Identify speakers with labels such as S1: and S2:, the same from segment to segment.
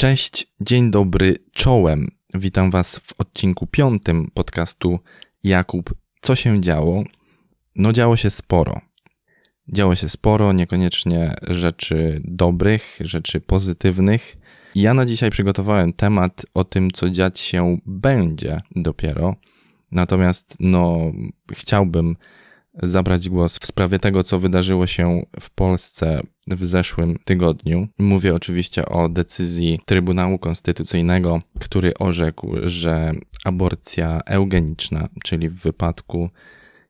S1: Cześć, dzień dobry, czołem. Witam Was w odcinku piątym podcastu Jakub. Co się działo? No, działo się sporo. Działo się sporo, niekoniecznie rzeczy dobrych, rzeczy pozytywnych. Ja na dzisiaj przygotowałem temat o tym, co dziać się będzie dopiero. Natomiast, no, chciałbym zabrać głos w sprawie tego, co wydarzyło się w Polsce w zeszłym tygodniu. Mówię oczywiście o decyzji Trybunału Konstytucyjnego, który orzekł, że aborcja eugeniczna, czyli w wypadku,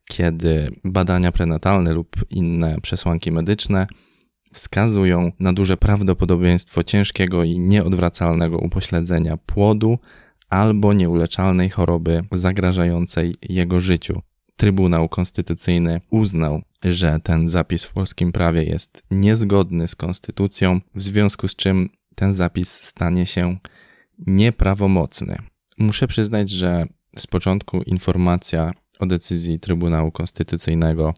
S1: kiedy badania prenatalne lub inne przesłanki medyczne wskazują na duże prawdopodobieństwo ciężkiego i nieodwracalnego upośledzenia płodu albo nieuleczalnej choroby zagrażającej jego życiu. Trybunał Konstytucyjny uznał, że ten zapis w polskim prawie jest niezgodny z konstytucją, w związku z czym ten zapis stanie się nieprawomocny. Muszę przyznać, że z początku informacja o decyzji Trybunału Konstytucyjnego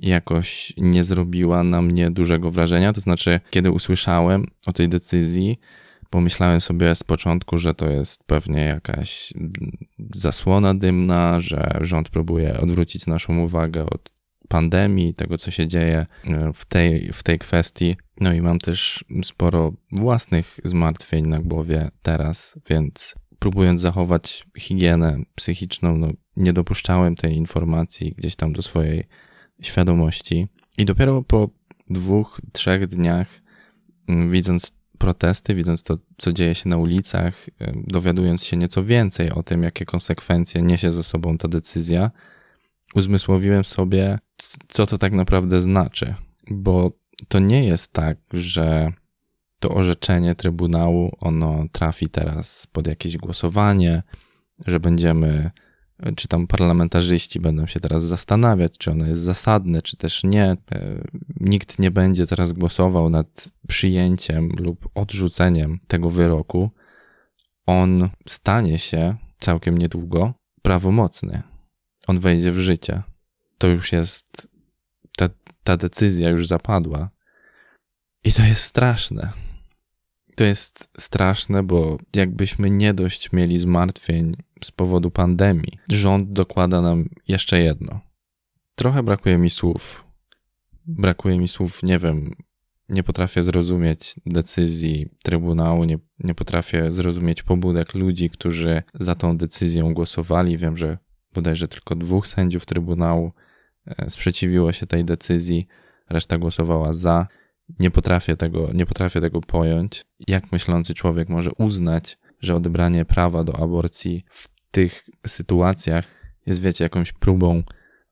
S1: jakoś nie zrobiła na mnie dużego wrażenia. To znaczy, kiedy usłyszałem o tej decyzji, Pomyślałem sobie z początku, że to jest pewnie jakaś zasłona dymna, że rząd próbuje odwrócić naszą uwagę od pandemii, tego co się dzieje e, w tej, w tej kwestii. No i mam też sporo własnych zmartwień na głowie teraz, więc próbując zachować higienę psychiczną, no nie dopuszczałem tej informacji gdzieś tam do swojej świadomości. I dopiero po dwóch, trzech dniach, widząc protesty, widząc to, co dzieje się na ulicach, dowiadując się nieco więcej o tym, jakie konsekwencje niesie ze sobą ta decyzja, uzmysłowiłem sobie, co to tak naprawdę znaczy. Bo to nie jest tak, że to orzeczenie Trybunału, ono trafi teraz pod jakieś głosowanie, że będziemy czy tam parlamentarzyści będą się teraz zastanawiać, czy ono jest zasadne, czy też nie. E, nikt nie będzie teraz głosował nad przyjęciem lub odrzuceniem tego wyroku. On stanie się całkiem niedługo prawomocny. On wejdzie w życie. To już jest, ta, ta decyzja już zapadła. I to jest straszne. To jest straszne, bo jakbyśmy nie dość mieli zmartwień z powodu pandemii, rząd dokłada nam jeszcze jedno. Trochę brakuje mi słów. Brakuje mi słów, nie wiem, nie potrafię zrozumieć decyzji Trybunału, nie, nie potrafię zrozumieć pobudek ludzi, którzy za tą decyzją głosowali. Wiem, że bodajże tylko dwóch sędziów Trybunału e, sprzeciwiło się tej decyzji, reszta głosowała za. Nie potrafię tego, nie potrafię tego pojąć. Jak myślący człowiek może uznać, że odebranie prawa do aborcji w tych sytuacjach jest, wiecie, jakąś próbą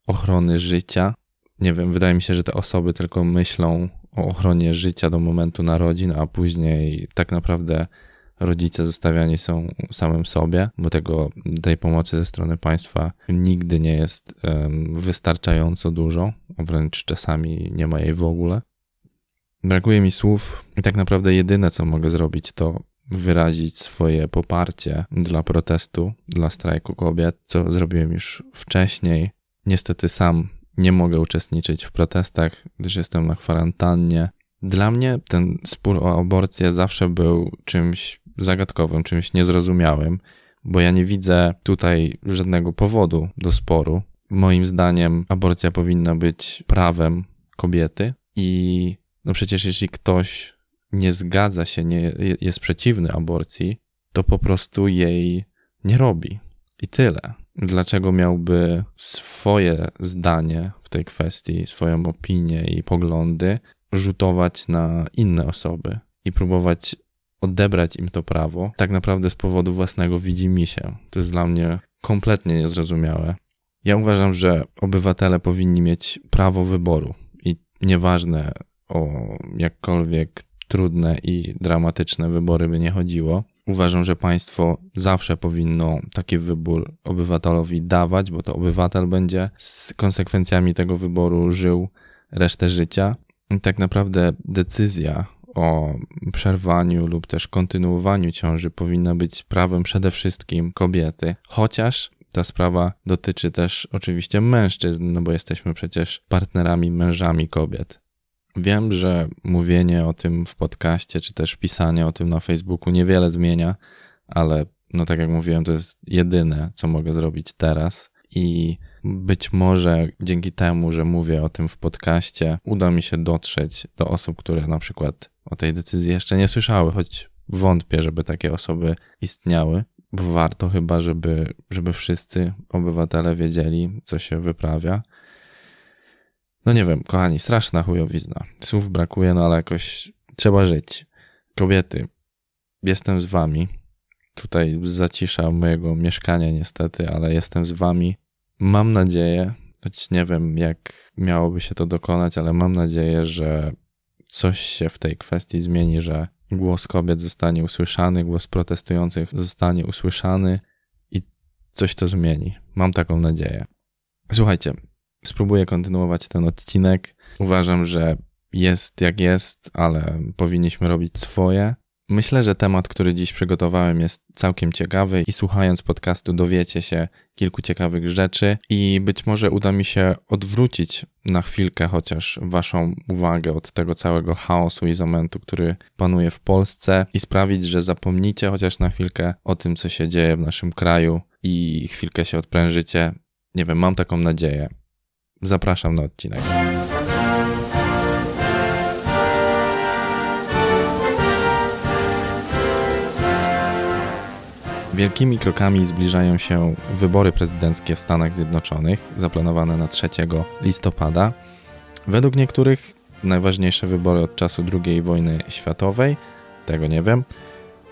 S1: ochrony życia. Nie wiem, wydaje mi się, że te osoby tylko myślą o ochronie życia do momentu narodzin, a później tak naprawdę rodzice zostawiani są samym sobie, bo tego, tej pomocy ze strony państwa nigdy nie jest wystarczająco dużo, wręcz czasami nie ma jej w ogóle. Brakuje mi słów i tak naprawdę jedyne, co mogę zrobić, to wyrazić swoje poparcie dla protestu, dla strajku kobiet, co zrobiłem już wcześniej. Niestety sam nie mogę uczestniczyć w protestach, gdyż jestem na kwarantannie. Dla mnie ten spór o aborcję zawsze był czymś zagadkowym, czymś niezrozumiałym, bo ja nie widzę tutaj żadnego powodu do sporu. Moim zdaniem aborcja powinna być prawem kobiety i no przecież jeśli ktoś nie zgadza się, nie, jest przeciwny aborcji, to po prostu jej nie robi. I tyle. Dlaczego miałby swoje zdanie w tej kwestii, swoją opinię i poglądy rzutować na inne osoby i próbować odebrać im to prawo, tak naprawdę z powodu własnego widzimisię. To jest dla mnie kompletnie niezrozumiałe. Ja uważam, że obywatele powinni mieć prawo wyboru i nieważne o jakkolwiek trudne i dramatyczne wybory by nie chodziło. Uważam, że państwo zawsze powinno taki wybór obywatelowi dawać, bo to obywatel będzie z konsekwencjami tego wyboru żył resztę życia. I tak naprawdę decyzja o przerwaniu lub też kontynuowaniu ciąży powinna być prawem przede wszystkim kobiety, chociaż ta sprawa dotyczy też oczywiście mężczyzn, no bo jesteśmy przecież partnerami, mężami kobiet. Wiem, że mówienie o tym w podcaście, czy też pisanie o tym na Facebooku niewiele zmienia, ale no tak jak mówiłem, to jest jedyne, co mogę zrobić teraz i być może dzięki temu, że mówię o tym w podcaście, uda mi się dotrzeć do osób, które na przykład o tej decyzji jeszcze nie słyszały, choć wątpię, żeby takie osoby istniały. Warto chyba, żeby, żeby wszyscy obywatele wiedzieli, co się wyprawia. No nie wiem, kochani, straszna chujowizna. Słów brakuje, no ale jakoś trzeba żyć. Kobiety, jestem z wami. Tutaj zacisza mojego mieszkania niestety, ale jestem z wami. Mam nadzieję, choć nie wiem jak miałoby się to dokonać, ale mam nadzieję, że coś się w tej kwestii zmieni, że głos kobiet zostanie usłyszany, głos protestujących zostanie usłyszany i coś to zmieni. Mam taką nadzieję. Słuchajcie, spróbuję kontynuować ten odcinek. Uważam, że jest jak jest, ale powinniśmy robić swoje. Myślę, że temat, który dziś przygotowałem, jest całkiem ciekawy i słuchając podcastu dowiecie się kilku ciekawych rzeczy i być może uda mi się odwrócić na chwilkę chociaż waszą uwagę od tego całego chaosu i zamętu, który panuje w Polsce i sprawić, że zapomnicie chociaż na chwilkę o tym, co się dzieje w naszym kraju i chwilkę się odprężycie. Nie wiem, mam taką nadzieję. Zapraszam na odcinek. Wielkimi krokami zbliżają się wybory prezydenckie w Stanach Zjednoczonych, zaplanowane na 3 listopada. Według niektórych najważniejsze wybory od czasu II wojny światowej, tego nie wiem.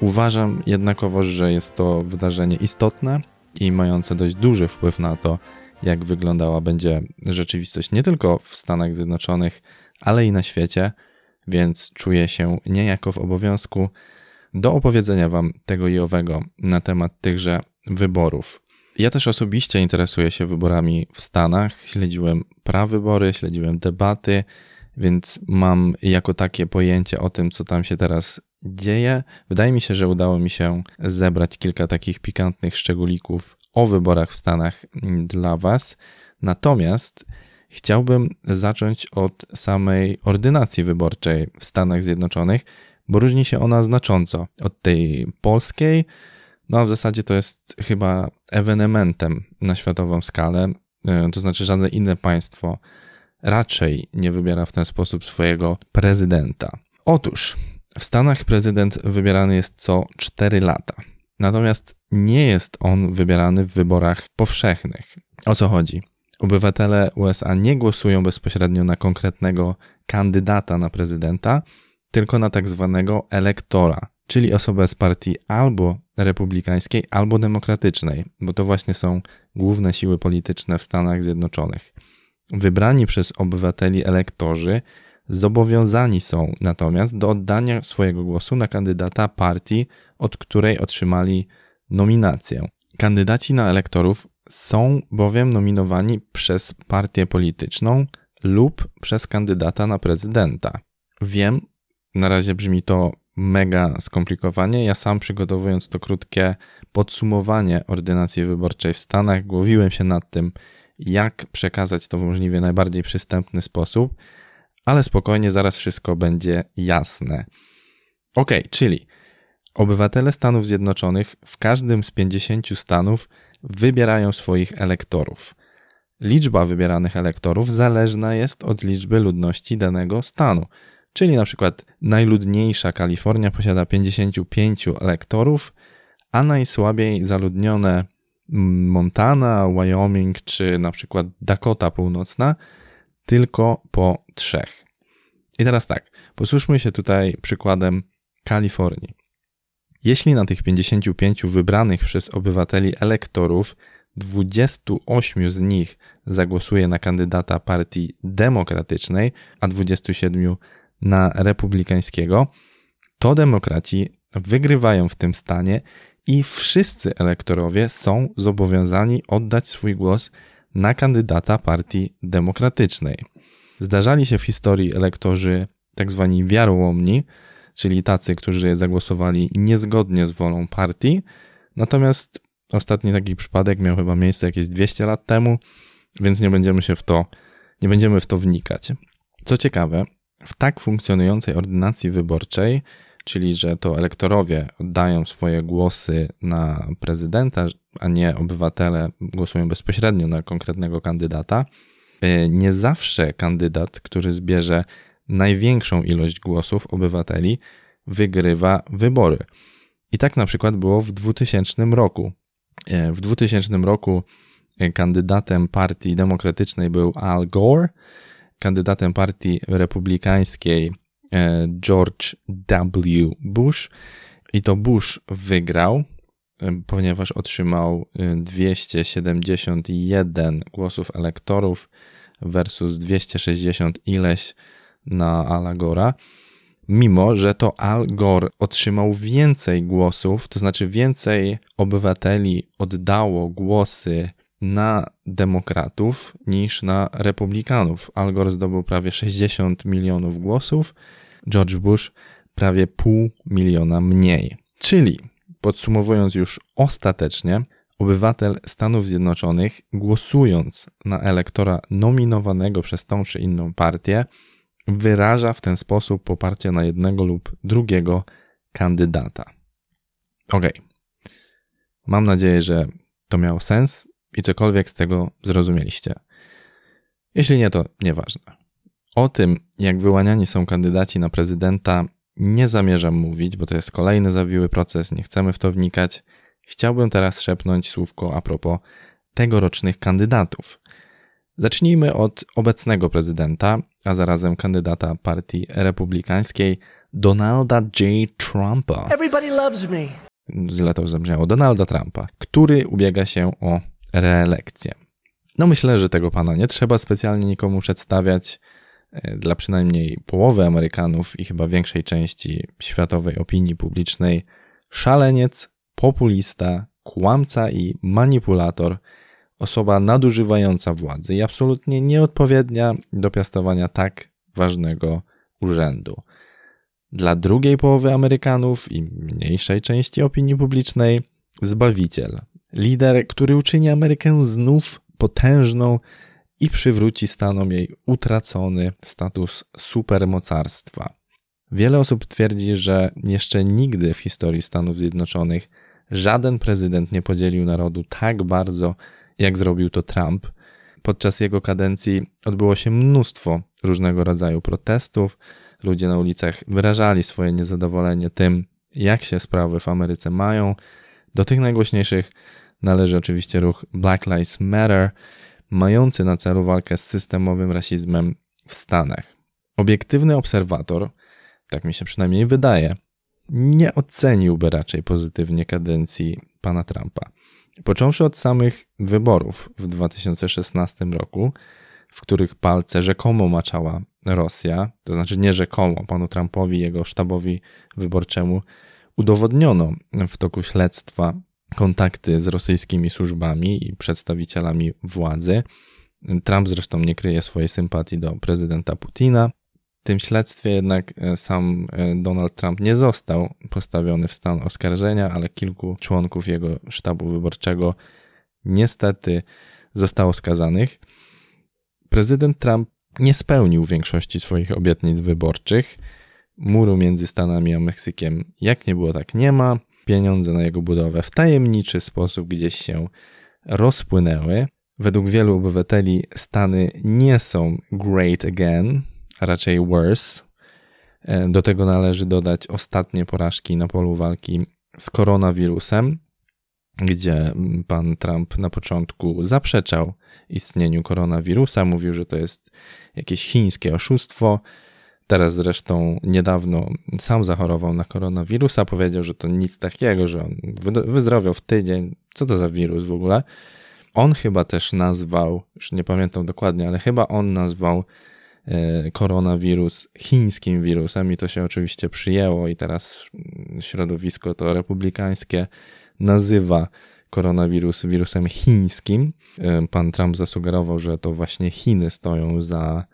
S1: Uważam jednakowoż, że jest to wydarzenie istotne i mające dość duży wpływ na to, jak wyglądała będzie rzeczywistość nie tylko w Stanach Zjednoczonych, ale i na świecie, więc czuję się niejako w obowiązku do opowiedzenia Wam tego i owego na temat tychże wyborów. Ja też osobiście interesuję się wyborami w Stanach, śledziłem prawybory, śledziłem debaty, więc mam jako takie pojęcie o tym, co tam się teraz dzieje. Wydaje mi się, że udało mi się zebrać kilka takich pikantnych szczególików o wyborach w Stanach dla Was. Natomiast chciałbym zacząć od samej ordynacji wyborczej w Stanach Zjednoczonych, bo różni się ona znacząco od tej polskiej. No a w zasadzie to jest chyba ewenementem na światową skalę, e, to znaczy żadne inne państwo raczej nie wybiera w ten sposób swojego prezydenta. Otóż w Stanach prezydent wybierany jest co 4 lata. Natomiast nie jest on wybierany w wyborach powszechnych. O co chodzi? Obywatele USA nie głosują bezpośrednio na konkretnego kandydata na prezydenta, tylko na tak zwanego elektora, czyli osobę z partii albo republikańskiej, albo demokratycznej, bo to właśnie są główne siły polityczne w Stanach Zjednoczonych. Wybrani przez obywateli elektorzy zobowiązani są natomiast do oddania swojego głosu na kandydata partii, od której otrzymali nominację. Kandydaci na elektorów są bowiem nominowani przez partię polityczną lub przez kandydata na prezydenta. Wiem, na razie brzmi to mega skomplikowanie. Ja sam przygotowując to krótkie podsumowanie ordynacji wyborczej w Stanach, głowiłem się nad tym, jak przekazać to w możliwie najbardziej przystępny sposób, ale spokojnie, zaraz wszystko będzie jasne. Ok, czyli obywatele Stanów Zjednoczonych w każdym z 50 stanów wybierają swoich elektorów. Liczba wybieranych elektorów zależna jest od liczby ludności danego stanu. Czyli na przykład najludniejsza Kalifornia posiada 55 elektorów, a najsłabiej zaludnione Montana, Wyoming czy na przykład Dakota Północna tylko po trzech. I teraz tak, posłuchajmy się tutaj przykładem Kalifornii. Jeśli na tych 55 wybranych przez obywateli elektorów 28 z nich zagłosuje na kandydata partii demokratycznej, a 27 na republikańskiego, to demokraci wygrywają w tym stanie i wszyscy elektorowie są zobowiązani oddać swój głos na kandydata partii demokratycznej. Zdarzali się w historii elektorzy tak zwani wiarołomni, czyli tacy, którzy zagłosowali niezgodnie z wolą partii. Natomiast ostatni taki przypadek miał chyba miejsce jakieś 200 lat temu, więc nie będziemy się w to, nie będziemy w to wnikać. Co ciekawe, w tak funkcjonującej ordynacji wyborczej, czyli że to elektorowie oddają swoje głosy na prezydenta, a nie obywatele głosują bezpośrednio na konkretnego kandydata, e, nie zawsze kandydat, który zbierze największą ilość głosów obywateli, wygrywa wybory. I tak na przykład było w 2000 roku. E, w 2000 roku e, kandydatem partii demokratycznej był Al Gore, kandydatem partii republikańskiej e, George W. Bush. I to Bush wygrał, ponieważ otrzymał 271 głosów elektorów versus 260 ileś na Gora mimo że to Al Gore otrzymał więcej głosów, to znaczy więcej obywateli oddało głosy na demokratów niż na republikanów. Al Gore zdobył prawie 60 milionów głosów, George Bush prawie pół miliona mniej. Czyli, podsumowując już ostatecznie, obywatel Stanów Zjednoczonych, głosując na elektora nominowanego przez tą czy inną partię, wyraża w ten sposób poparcie na jednego lub drugiego kandydata. Ok. Mam nadzieję, że to miało sens i cokolwiek z tego zrozumieliście. Jeśli nie, to nieważne. O tym, jak wyłaniani są kandydaci na prezydenta, nie zamierzam mówić, bo to jest kolejny zawiły proces, nie chcemy w to wnikać. Chciałbym teraz szepnąć słówko a propos tegorocznych kandydatów. Zacznijmy od obecnego prezydenta, a zarazem kandydata partii republikańskiej Donalda J. Trumpa. Everybody loves me. Źle to zabrzmiało. Donalda Trumpa, który ubiega się o reelekcję. No myślę, że tego pana nie trzeba specjalnie nikomu przedstawiać. E, dla przynajmniej połowy Amerykanów i chyba większej części światowej opinii publicznej, szaleniec, populista, kłamca i manipulator – osoba nadużywająca władzy i absolutnie nieodpowiednia do piastowania tak ważnego urzędu. Dla drugiej połowy Amerykanów i mniejszej części opinii publicznej zbawiciel, lider, który uczyni Amerykę znów potężną i przywróci Stanom jej utracony status supermocarstwa. Wiele osób twierdzi, że jeszcze nigdy w historii Stanów Zjednoczonych żaden prezydent nie podzielił narodu tak bardzo jak zrobił to Trump. Podczas jego kadencji odbyło się mnóstwo różnego rodzaju protestów. Ludzie na ulicach wyrażali swoje niezadowolenie tym, jak się sprawy w Ameryce mają. Do tych najgłośniejszych należy oczywiście ruch Black Lives Matter, mający na celu walkę z systemowym rasizmem w Stanach. Obiektywny obserwator, tak mi się przynajmniej wydaje, nie oceniłby raczej pozytywnie kadencji pana Trumpa. Począwszy od samych wyborów w 2016 roku, w których palce rzekomo maczała Rosja, to znaczy nie rzekomo, panu Trumpowi jego sztabowi wyborczemu udowodniono w toku śledztwa kontakty z rosyjskimi służbami i przedstawicielami władzy. Trump zresztą nie kryje swojej sympatii do prezydenta Putina tym śledztwie jednak e, sam e, Donald Trump nie został postawiony w stan oskarżenia, ale kilku członków jego sztabu wyborczego niestety zostało skazanych. Prezydent Trump nie spełnił większości swoich obietnic wyborczych. Muru między Stanami a Meksykiem jak nie było, tak nie ma. Pieniądze na jego budowę w tajemniczy sposób gdzieś się rozpłynęły. Według wielu obywateli Stany nie są great again, a raczej worse. E, do tego należy dodać ostatnie porażki na polu walki z koronawirusem, gdzie pan Trump na początku zaprzeczał istnieniu koronawirusa, mówił, że to jest jakieś chińskie oszustwo. Teraz zresztą niedawno sam zachorował na koronawirusa, powiedział, że to nic takiego, że on wyzdrowiał w tydzień. Co to za wirus w ogóle? On chyba też nazwał, już nie pamiętam dokładnie, ale chyba on nazwał koronawirus chińskim wirusem i to się oczywiście przyjęło i teraz środowisko to republikańskie nazywa koronawirus wirusem chińskim. E, pan Trump zasugerował, że to właśnie Chiny stoją za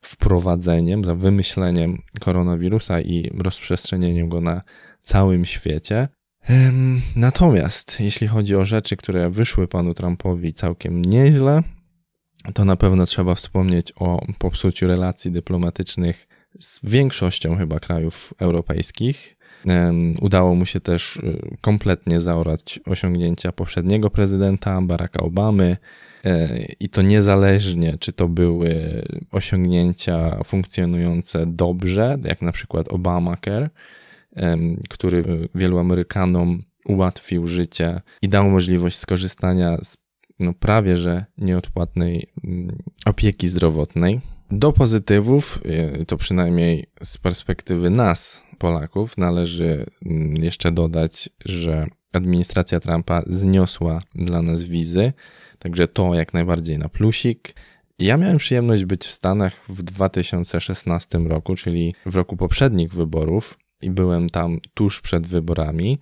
S1: wprowadzeniem, za wymyśleniem koronawirusa i rozprzestrzenieniem go na całym świecie. Natomiast jeśli chodzi o rzeczy, które wyszły panu Trumpowi całkiem nieźle, to na pewno trzeba wspomnieć o popsuciu relacji dyplomatycznych z większością chyba krajów europejskich. Udało mu się też y, kompletnie zaorać osiągnięcia poprzedniego prezydenta Baracka Obamy. E, I to niezależnie, czy to były osiągnięcia funkcjonujące dobrze, jak na przykład Obamacare, który wielu Amerykanom ułatwił życie i dał możliwość skorzystania z no, prawie że nieodpłatnej mm, opieki zdrowotnej. Do pozytywów, e, to przynajmniej z perspektywy nas, Polaków, należy mm, jeszcze dodać, że administracja Trumpa zniosła dla nas wizy, także to jak najbardziej na plusik. Ja miałem przyjemność być w Stanach w 2016 roku, czyli w roku poprzednich wyborów, i byłem tam tuż przed wyborami.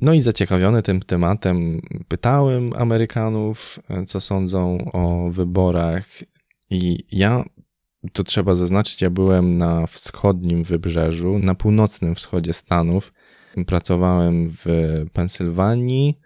S1: No i zaciekawiony tym tematem pytałem Amerykanów, e, co sądzą o wyborach, i ja, to trzeba zaznaczyć, ja byłem na wschodnim wybrzeżu, na północnym wschodzie Stanów. Pracowałem w Pensylwanii,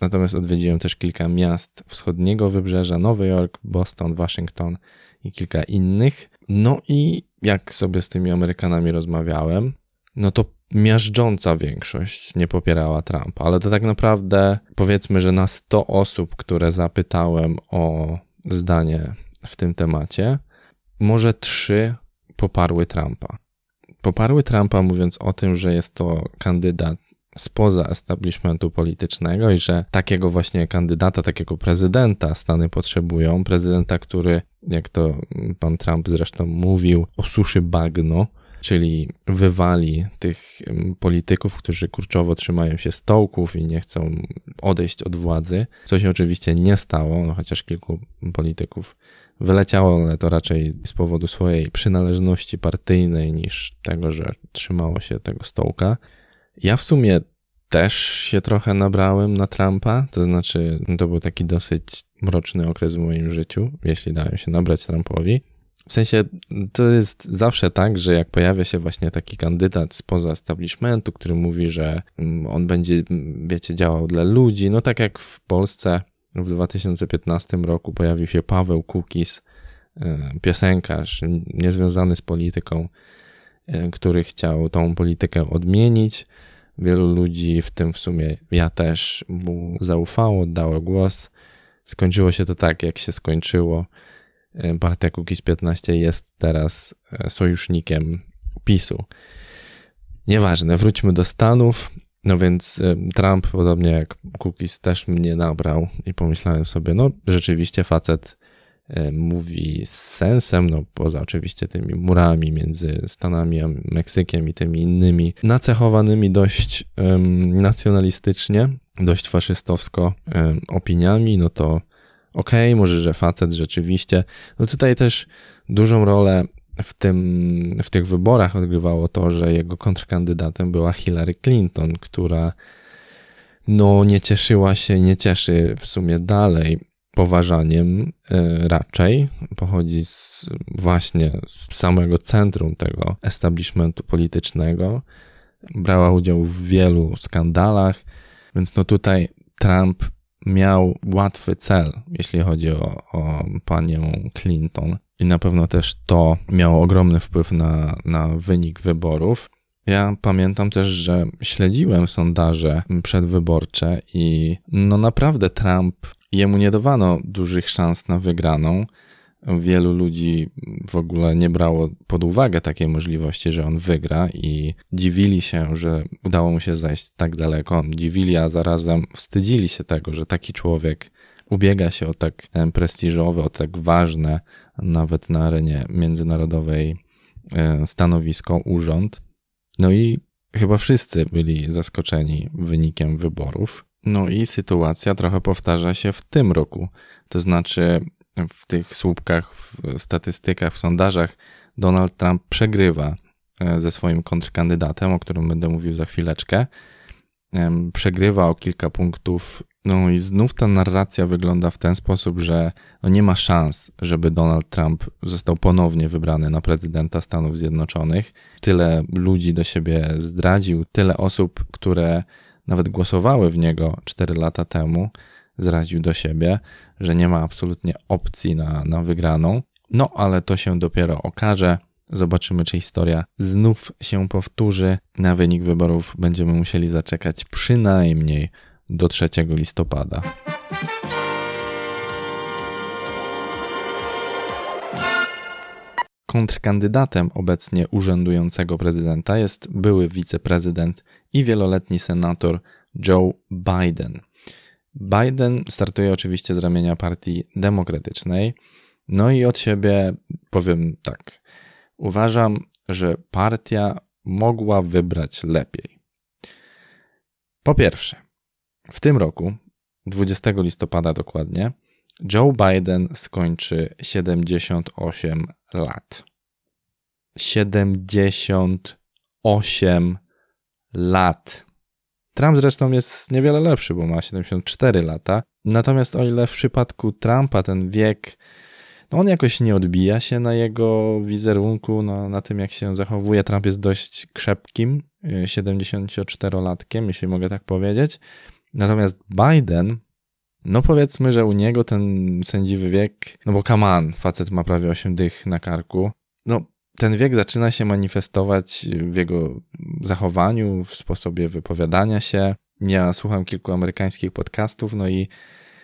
S1: natomiast odwiedziłem też kilka miast wschodniego wybrzeża, Nowy Jork, Boston, Waszyngton i kilka innych. No i jak sobie z tymi Amerykanami rozmawiałem, no to miażdżąca większość nie popierała Trumpa, ale to tak naprawdę powiedzmy, że na 100 osób, które zapytałem o zdanie w tym temacie, może trzy poparły Trumpa. Poparły Trumpa mówiąc o tym, że jest to kandydat spoza establishmentu politycznego i że takiego właśnie kandydata, takiego prezydenta Stany potrzebują. Prezydenta, który, jak to pan Trump zresztą mówił, osuszy bagno, czyli wywali tych polityków, którzy kurczowo trzymają się stołków i nie chcą odejść od władzy, co się oczywiście nie stało, no chociaż kilku polityków wyleciało, ale to raczej z powodu swojej przynależności partyjnej niż tego, że trzymało się tego stołka. Ja w sumie też się trochę nabrałem na Trumpa, to znaczy to był taki dosyć mroczny okres w moim życiu, jeśli dałem się nabrać Trumpowi. W sensie to jest zawsze tak, że jak pojawia się właśnie taki kandydat spoza establishmentu, który mówi, że mm, on będzie, wiecie, działał dla ludzi, no tak jak w Polsce w 2015 roku pojawił się Paweł Kukis, e, piosenkarz niezwiązany z polityką, e, który chciał tą politykę odmienić. Wielu ludzi, w tym w sumie ja też, mu zaufało, dało głos. Skończyło się to tak, jak się skończyło. E, partia Kukiz 15 jest teraz sojusznikiem PiSu. Nieważne, wróćmy do Stanów. No więc e, Trump, podobnie jak Cookies, też mnie nabrał i pomyślałem sobie, no rzeczywiście facet e, mówi z sensem, no poza oczywiście tymi murami między Stanami a Meksykiem i tymi innymi, nacechowanymi dość um, nacjonalistycznie, dość faszystowsko um, opiniami, no to okej, okay, może, że facet rzeczywiście, no tutaj też dużą rolę w, tym, w tych wyborach odgrywało to, że jego kontrkandydatem była Hillary Clinton, która no nie cieszyła się, nie cieszy w sumie dalej poważaniem e, raczej. Pochodzi z, właśnie z samego centrum tego establishmentu politycznego. Brała udział w wielu skandalach, więc no tutaj Trump miał łatwy cel, jeśli chodzi o, o panią Clinton. I na pewno też to miało ogromny wpływ na, na wynik wyborów. Ja pamiętam też, że śledziłem sondaże przedwyborcze i no naprawdę Trump, jemu nie dawano dużych szans na wygraną. Wielu ludzi w ogóle nie brało pod uwagę takiej możliwości, że on wygra i dziwili się, że udało mu się zajść tak daleko. Dziwili, a zarazem wstydzili się tego, że taki człowiek ubiega się o tak prestiżowe, o tak ważne, nawet na arenie międzynarodowej e, stanowisko, urząd. No i chyba wszyscy byli zaskoczeni wynikiem wyborów. No i sytuacja trochę powtarza się w tym roku. To znaczy, w tych słupkach, w statystykach, w sondażach Donald Trump przegrywa e, ze swoim kontrkandydatem, o którym będę mówił za chwileczkę. Przegrywa o kilka punktów. No i znów ta narracja wygląda w ten sposób, że no nie ma szans, żeby Donald Trump został ponownie wybrany na prezydenta Stanów Zjednoczonych. Tyle ludzi do siebie zdradził, tyle osób, które nawet głosowały w niego 4 lata temu, zraził do siebie, że nie ma absolutnie opcji na, na wygraną. No ale to się dopiero okaże. Zobaczymy, czy historia znów się powtórzy. Na wynik wyborów będziemy musieli zaczekać przynajmniej do 3 listopada. Kontrkandydatem obecnie urzędującego prezydenta jest były wiceprezydent i wieloletni senator Joe Biden. Biden startuje oczywiście z ramienia Partii Demokratycznej. No i od siebie powiem tak. Uważam, że partia mogła wybrać lepiej. Po pierwsze, w tym roku, 20 listopada dokładnie, Joe Biden skończy 78 lat. 78 lat. Trump zresztą jest niewiele lepszy, bo ma 74 lata. Natomiast o ile w przypadku Trumpa ten wiek, no on jakoś nie odbija się na jego wizerunku, no, na tym jak się zachowuje. Trump jest dość krzepkim, 74-latkiem, jeśli mogę tak powiedzieć. Natomiast Biden, no powiedzmy, że u niego ten sędziwy wiek, no bo kaman, facet ma prawie 8 dych na karku. Ten wiek zaczyna się manifestować w jego zachowaniu, w sposobie wypowiadania się. Ja słucham kilku amerykańskich podcastów, no i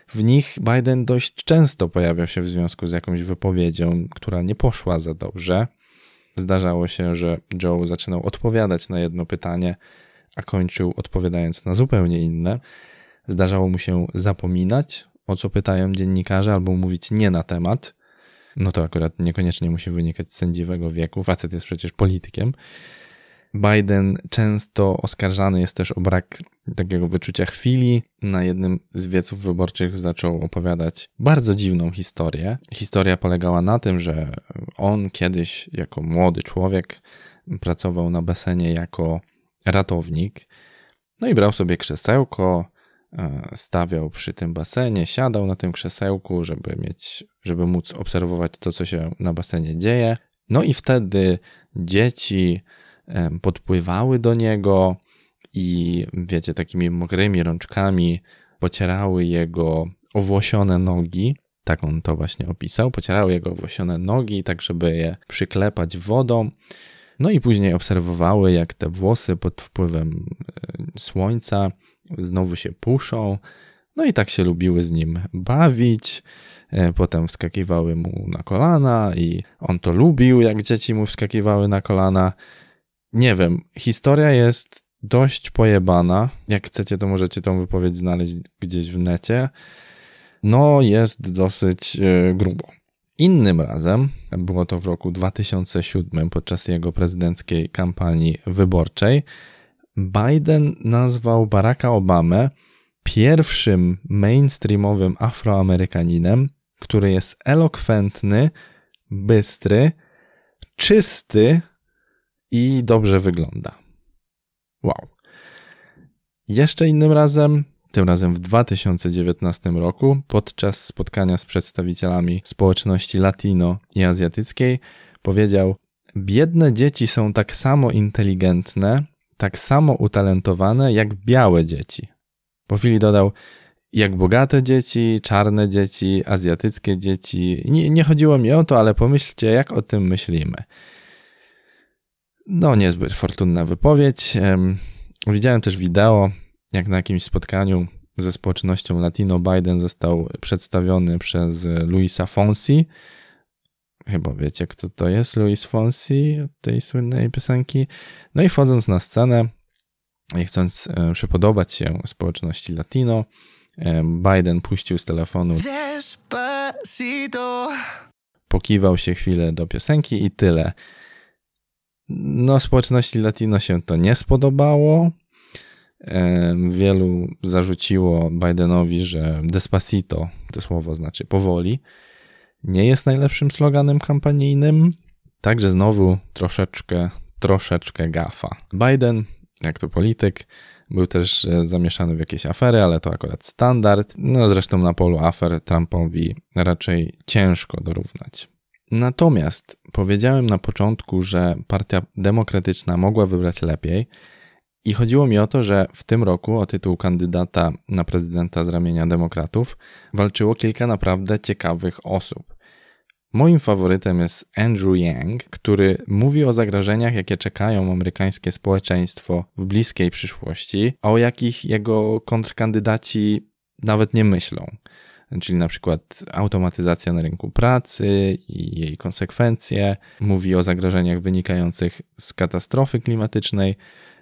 S1: w nich Biden dość często pojawiał się w związku z jakąś wypowiedzią, która nie poszła za dobrze. Zdarzało się, że Joe zaczynał odpowiadać na jedno pytanie, a kończył odpowiadając na zupełnie inne. Zdarzało mu się zapominać, o co pytają dziennikarze, albo mówić nie na temat no to akurat niekoniecznie musi wynikać z sędziwego wieku. Facet jest przecież politykiem. Biden często oskarżany jest też o brak takiego wyczucia chwili. Na jednym z wieców wyborczych zaczął opowiadać bardzo dziwną historię. Historia polegała na tym, że on kiedyś jako młody człowiek pracował na basenie jako ratownik. No i brał sobie krzesełko, stawiał przy tym basenie, siadał na tym krzesełku, żeby mieć, żeby móc obserwować to, co się na basenie dzieje. No i wtedy dzieci e, podpływały do niego i wiecie, takimi mokrymi rączkami pocierały jego owłosione nogi. Tak on to właśnie opisał. Pocierały jego owłosione nogi, tak żeby je przyklepać wodą. No i później obserwowały, jak te włosy pod wpływem e, słońca znowu się puszą. No i tak się lubiły z nim bawić. E, potem wskakiwały mu na kolana i on to lubił, jak dzieci mu wskakiwały na kolana. Nie wiem, historia jest dość pojebana. Jak chcecie, to możecie tą wypowiedź znaleźć gdzieś w necie. No, jest dosyć e, grubo. Innym razem, było to w roku 2007, podczas jego prezydenckiej kampanii wyborczej, Biden nazwał Baracka Obamę pierwszym mainstreamowym afroamerykaninem, który jest elokwentny, bystry, czysty i dobrze wygląda. Wow. Jeszcze innym razem, tym razem w 2019 roku, podczas spotkania z przedstawicielami społeczności latino i azjatyckiej, powiedział: Biedne dzieci są tak samo inteligentne tak samo utalentowane jak białe dzieci. Po chwili dodał, jak bogate dzieci, czarne dzieci, azjatyckie dzieci. Nie, nie chodziło mi o to, ale pomyślcie, jak o tym myślimy. No, niezbyt fortunna wypowiedź. Widziałem też wideo, jak na jakimś spotkaniu ze społecznością Latino Biden został przedstawiony przez Luisa Fonsi, Chyba wiecie, kto to jest, Luis Fonsi, tej słynnej piosenki. No i wchodząc na scenę i chcąc e, przypodobać się społeczności latino, e, Biden puścił z telefonu Despacito. Pokiwał się chwilę do piosenki i tyle. No, społeczności latino się to nie spodobało. E, wielu zarzuciło Bidenowi, że Despacito, to słowo znaczy powoli, nie jest najlepszym sloganem kampanijnym, także znowu troszeczkę, troszeczkę gafa. Biden, jak to polityk, był też e, zamieszany w jakieś afery, ale to akurat standard. No zresztą na polu afer Trumpowi raczej ciężko dorównać. Natomiast powiedziałem na początku, że Partia Demokratyczna mogła wybrać lepiej, i chodziło mi o to, że w tym roku o tytuł kandydata na prezydenta z ramienia demokratów walczyło kilka naprawdę ciekawych osób. Moim faworytem jest Andrew Yang, który mówi o zagrożeniach, jakie czekają amerykańskie społeczeństwo w bliskiej przyszłości, a o jakich jego kontrkandydaci nawet nie myślą. Czyli na przykład automatyzacja na rynku pracy i jej konsekwencje, mówi o zagrożeniach wynikających z katastrofy klimatycznej,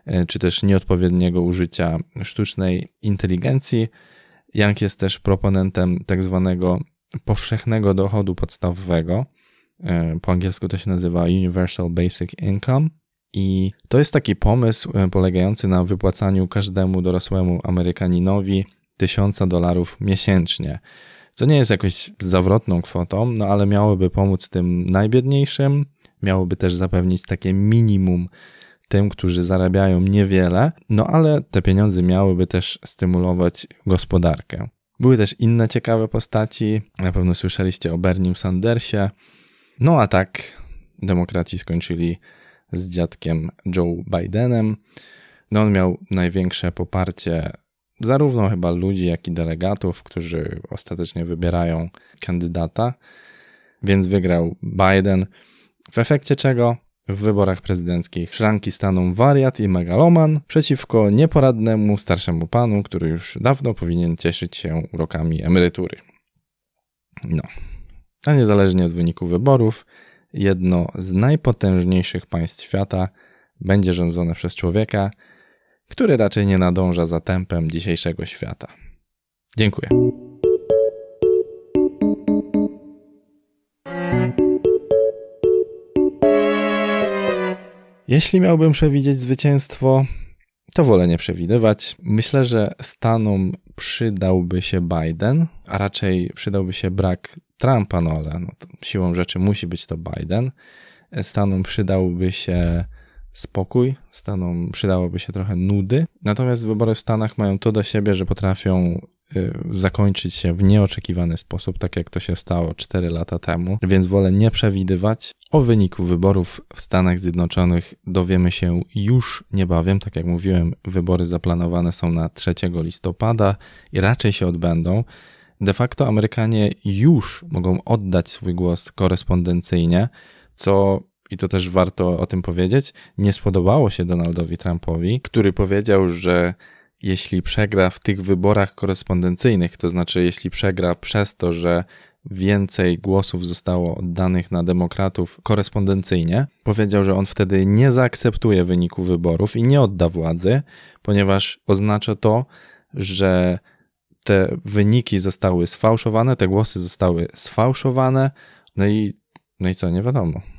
S1: e, czy też nieodpowiedniego użycia sztucznej inteligencji. Yang jest też proponentem tak zwanego powszechnego dochodu podstawowego. E, po angielsku to się nazywa Universal Basic Income. I to jest taki pomysł e, polegający na wypłacaniu każdemu dorosłemu Amerykaninowi tysiąca dolarów miesięcznie. Co nie jest jakąś zawrotną kwotą, no ale miałoby pomóc tym najbiedniejszym, miałoby też zapewnić takie minimum tym, którzy zarabiają niewiele, no ale te pieniądze miałyby też stymulować gospodarkę. Były też inne ciekawe postaci. Na pewno słyszeliście o Bernie Sandersie. No a tak, demokraci skończyli z dziadkiem Joe Bidenem. No on miał największe poparcie zarówno chyba ludzi, jak i delegatów, którzy ostatecznie wybierają kandydata, więc wygrał Biden. W efekcie czego w wyborach prezydenckich szranki staną wariat i megaloman przeciwko nieporadnemu starszemu panu, który już dawno powinien cieszyć się urokami emerytury. No. A niezależnie od wyniku wyborów, jedno z najpotężniejszych państw świata będzie rządzone przez człowieka, który raczej nie nadąża za tempem dzisiejszego świata. Dziękuję. Jeśli miałbym przewidzieć zwycięstwo, to wolę nie przewidywać. Myślę, że Stanom przydałby się Biden, a raczej przydałby się brak Trumpa, no ale no, siłą rzeczy musi być to Biden. Stanom przydałby się spokój, Stanom przydałoby się trochę nudy. Natomiast wybory w Stanach mają to do siebie, że potrafią zakończyć się w nieoczekiwany sposób, tak jak to się stało 4 lata temu, więc wolę nie przewidywać. O wyniku wyborów w Stanach Zjednoczonych dowiemy się już niebawem. Tak jak mówiłem, wybory zaplanowane są na 3 listopada i raczej się odbędą. De facto Amerykanie już mogą oddać swój głos korespondencyjnie, co i to też warto o tym powiedzieć, nie spodobało się Donaldowi Trumpowi, który powiedział, że jeśli przegra w tych wyborach korespondencyjnych, to znaczy jeśli przegra przez to, że więcej głosów zostało oddanych na demokratów korespondencyjnie, powiedział, że on wtedy nie zaakceptuje wyniku wyborów i nie odda władzy, ponieważ oznacza to, że te wyniki zostały sfałszowane, te głosy zostały sfałszowane, no i, no i co, nie wiadomo.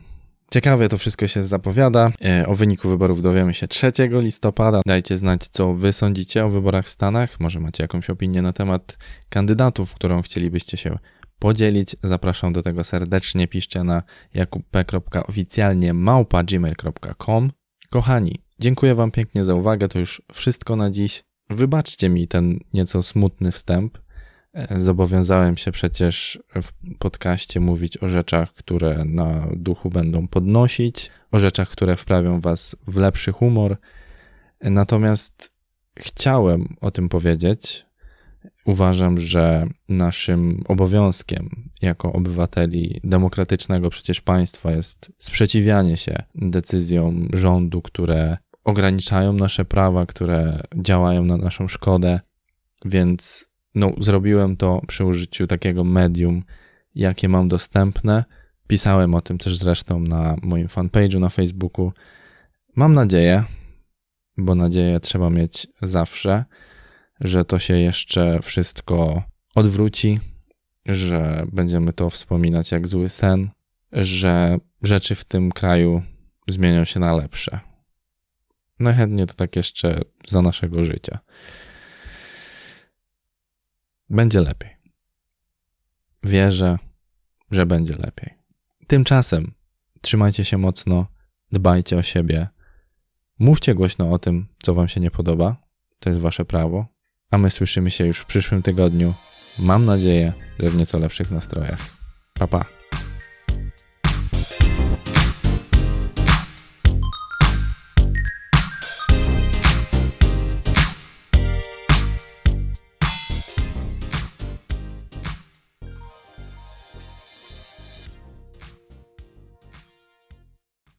S1: Ciekawie to wszystko się zapowiada. E, o wyniku wyborów dowiemy się 3 listopada. Dajcie znać, co wy sądzicie o wyborach w Stanach. Może macie jakąś opinię na temat kandydatów, którą chcielibyście się podzielić. Zapraszam do tego serdecznie. Piszcie na jakubp.oficjalnie małpa.gmail.com Kochani, dziękuję wam pięknie za uwagę. To już wszystko na dziś. Wybaczcie mi ten nieco smutny wstęp. Zobowiązałem się przecież w podcaście mówić o rzeczach, które na duchu będą podnosić, o rzeczach, które wprawią Was w lepszy humor. Natomiast chciałem o tym powiedzieć. Uważam, że naszym obowiązkiem jako obywateli demokratycznego przecież państwa jest sprzeciwianie się decyzjom rządu, które ograniczają nasze prawa, które działają na naszą szkodę. Więc no, zrobiłem to przy użyciu takiego medium, jakie mam dostępne. Pisałem o tym też zresztą na moim fanpage'u na Facebooku. Mam nadzieję, bo nadzieję trzeba mieć zawsze, że to się jeszcze wszystko odwróci, że będziemy to wspominać jak zły sen, że rzeczy w tym kraju zmienią się na lepsze. Najchętniej to tak jeszcze za naszego życia będzie lepiej. Wierzę, że będzie lepiej. Tymczasem trzymajcie się mocno, dbajcie o siebie, mówcie głośno o tym, co Wam się nie podoba. To jest Wasze prawo. A my słyszymy się już w przyszłym tygodniu. Mam nadzieję, że w nieco lepszych nastrojach. Pa, pa.